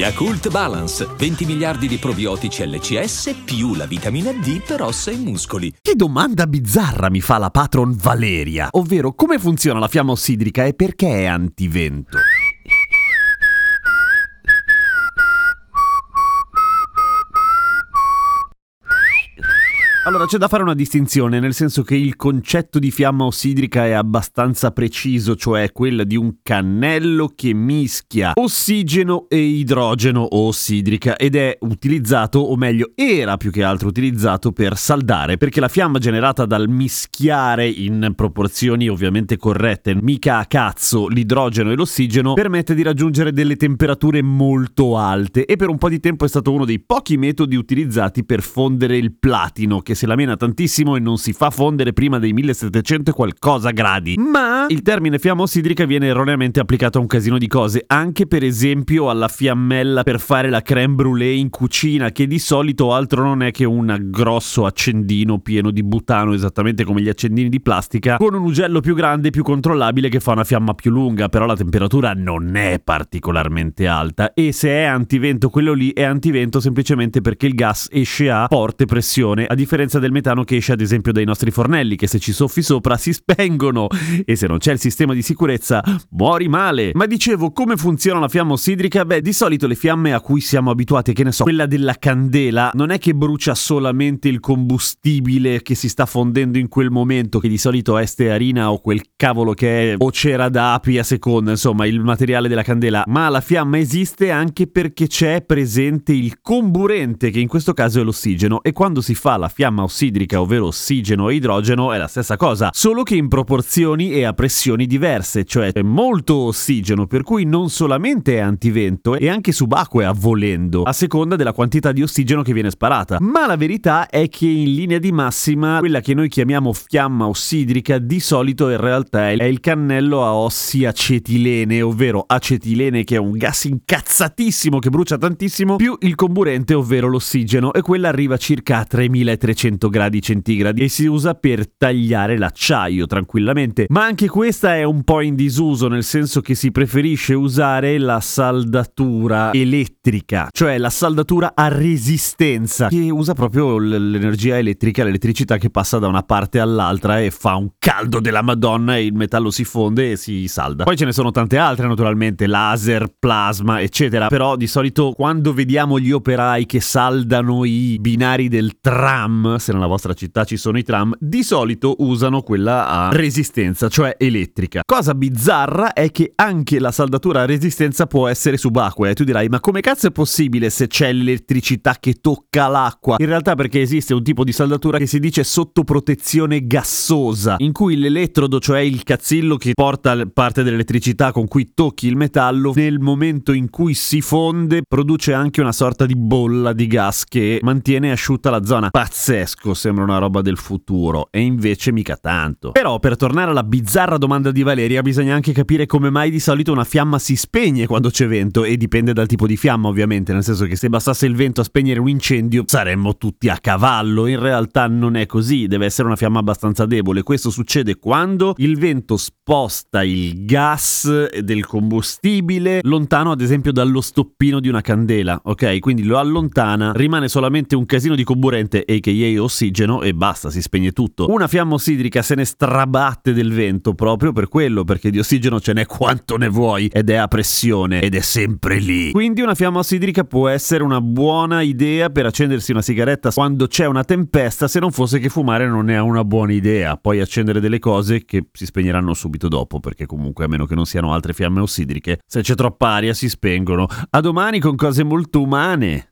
Yakult Balance, 20 miliardi di probiotici LCS più la vitamina D per ossa e muscoli. Che domanda bizzarra mi fa la patron Valeria, ovvero come funziona la fiamma ossidrica e perché è antivento? Allora c'è da fare una distinzione, nel senso che il concetto di fiamma ossidrica è abbastanza preciso, cioè quella di un cannello che mischia ossigeno e idrogeno o ossidrica ed è utilizzato, o meglio era più che altro utilizzato per saldare, perché la fiamma generata dal mischiare in proporzioni ovviamente corrette, mica a cazzo l'idrogeno e l'ossigeno, permette di raggiungere delle temperature molto alte e per un po' di tempo è stato uno dei pochi metodi utilizzati per fondere il platino che se la mena tantissimo e non si fa fondere prima dei 1700 e qualcosa gradi. Ma il termine fiamma ossidrica viene erroneamente applicato a un casino di cose, anche per esempio alla fiammella per fare la crème brûlée in cucina, che di solito altro non è che un grosso accendino pieno di butano, esattamente come gli accendini di plastica, con un ugello più grande e più controllabile che fa una fiamma più lunga, però la temperatura non è particolarmente alta e se è antivento quello lì è antivento semplicemente perché il gas esce a forte pressione, a differenza differenza del metano che esce ad esempio dai nostri fornelli, che se ci soffi sopra si spengono e se non c'è il sistema di sicurezza muori male. Ma dicevo, come funziona la fiamma ossidrica? Beh, di solito le fiamme a cui siamo abituati, che ne so, quella della candela, non è che brucia solamente il combustibile che si sta fondendo in quel momento, che di solito è stearina o quel cavolo che è o cera d'api a seconda, insomma, il materiale della candela, ma la fiamma esiste anche perché c'è presente il comburente, che in questo caso è l'ossigeno, e quando si fa la fiamma fiamma ossidrica, ovvero ossigeno e idrogeno, è la stessa cosa, solo che in proporzioni e a pressioni diverse, cioè è molto ossigeno, per cui non solamente è antivento, è anche subacquea volendo, a seconda della quantità di ossigeno che viene sparata. Ma la verità è che in linea di massima, quella che noi chiamiamo fiamma ossidrica, di solito in realtà è il cannello a ossi acetilene, ovvero acetilene che è un gas incazzatissimo che brucia tantissimo, più il comburente, ovvero l'ossigeno, e quella arriva circa a 3300 300 gradi centigradi e si usa per tagliare l'acciaio tranquillamente. Ma anche questa è un po' in disuso, nel senso che si preferisce usare la saldatura elettrica, cioè la saldatura a resistenza, che usa proprio l'energia elettrica, l'elettricità che passa da una parte all'altra e fa un caldo della Madonna e il metallo si fonde e si salda. Poi ce ne sono tante altre naturalmente, laser, plasma, eccetera, però di solito quando vediamo gli operai che saldano i binari del tram se nella vostra città ci sono i tram, di solito usano quella a resistenza, cioè elettrica. Cosa bizzarra è che anche la saldatura a resistenza può essere subacquea e tu dirai ma come cazzo è possibile se c'è l'elettricità che tocca l'acqua? In realtà perché esiste un tipo di saldatura che si dice sotto protezione gassosa, in cui l'elettrodo, cioè il cazzillo che porta parte dell'elettricità con cui tocchi il metallo, nel momento in cui si fonde produce anche una sorta di bolla di gas che mantiene asciutta la zona. Pazzesco pazzesco, sembra una roba del futuro, e invece mica tanto. Però per tornare alla bizzarra domanda di Valeria, bisogna anche capire come mai di solito una fiamma si spegne quando c'è vento, e dipende dal tipo di fiamma ovviamente, nel senso che se bastasse il vento a spegnere un incendio saremmo tutti a cavallo, in realtà non è così, deve essere una fiamma abbastanza debole. Questo succede quando il vento sposta il gas del combustibile lontano ad esempio dallo stoppino di una candela, ok? Quindi lo allontana, rimane solamente un casino di comburente, a.k.a e ossigeno e basta, si spegne tutto. Una fiamma ossidrica se ne strabatte del vento proprio per quello, perché di ossigeno ce n'è quanto ne vuoi ed è a pressione ed è sempre lì. Quindi una fiamma ossidrica può essere una buona idea per accendersi una sigaretta quando c'è una tempesta, se non fosse che fumare non è una buona idea. Poi accendere delle cose che si spegneranno subito dopo, perché comunque a meno che non siano altre fiamme ossidriche, se c'è troppa aria si spengono. A domani con cose molto umane.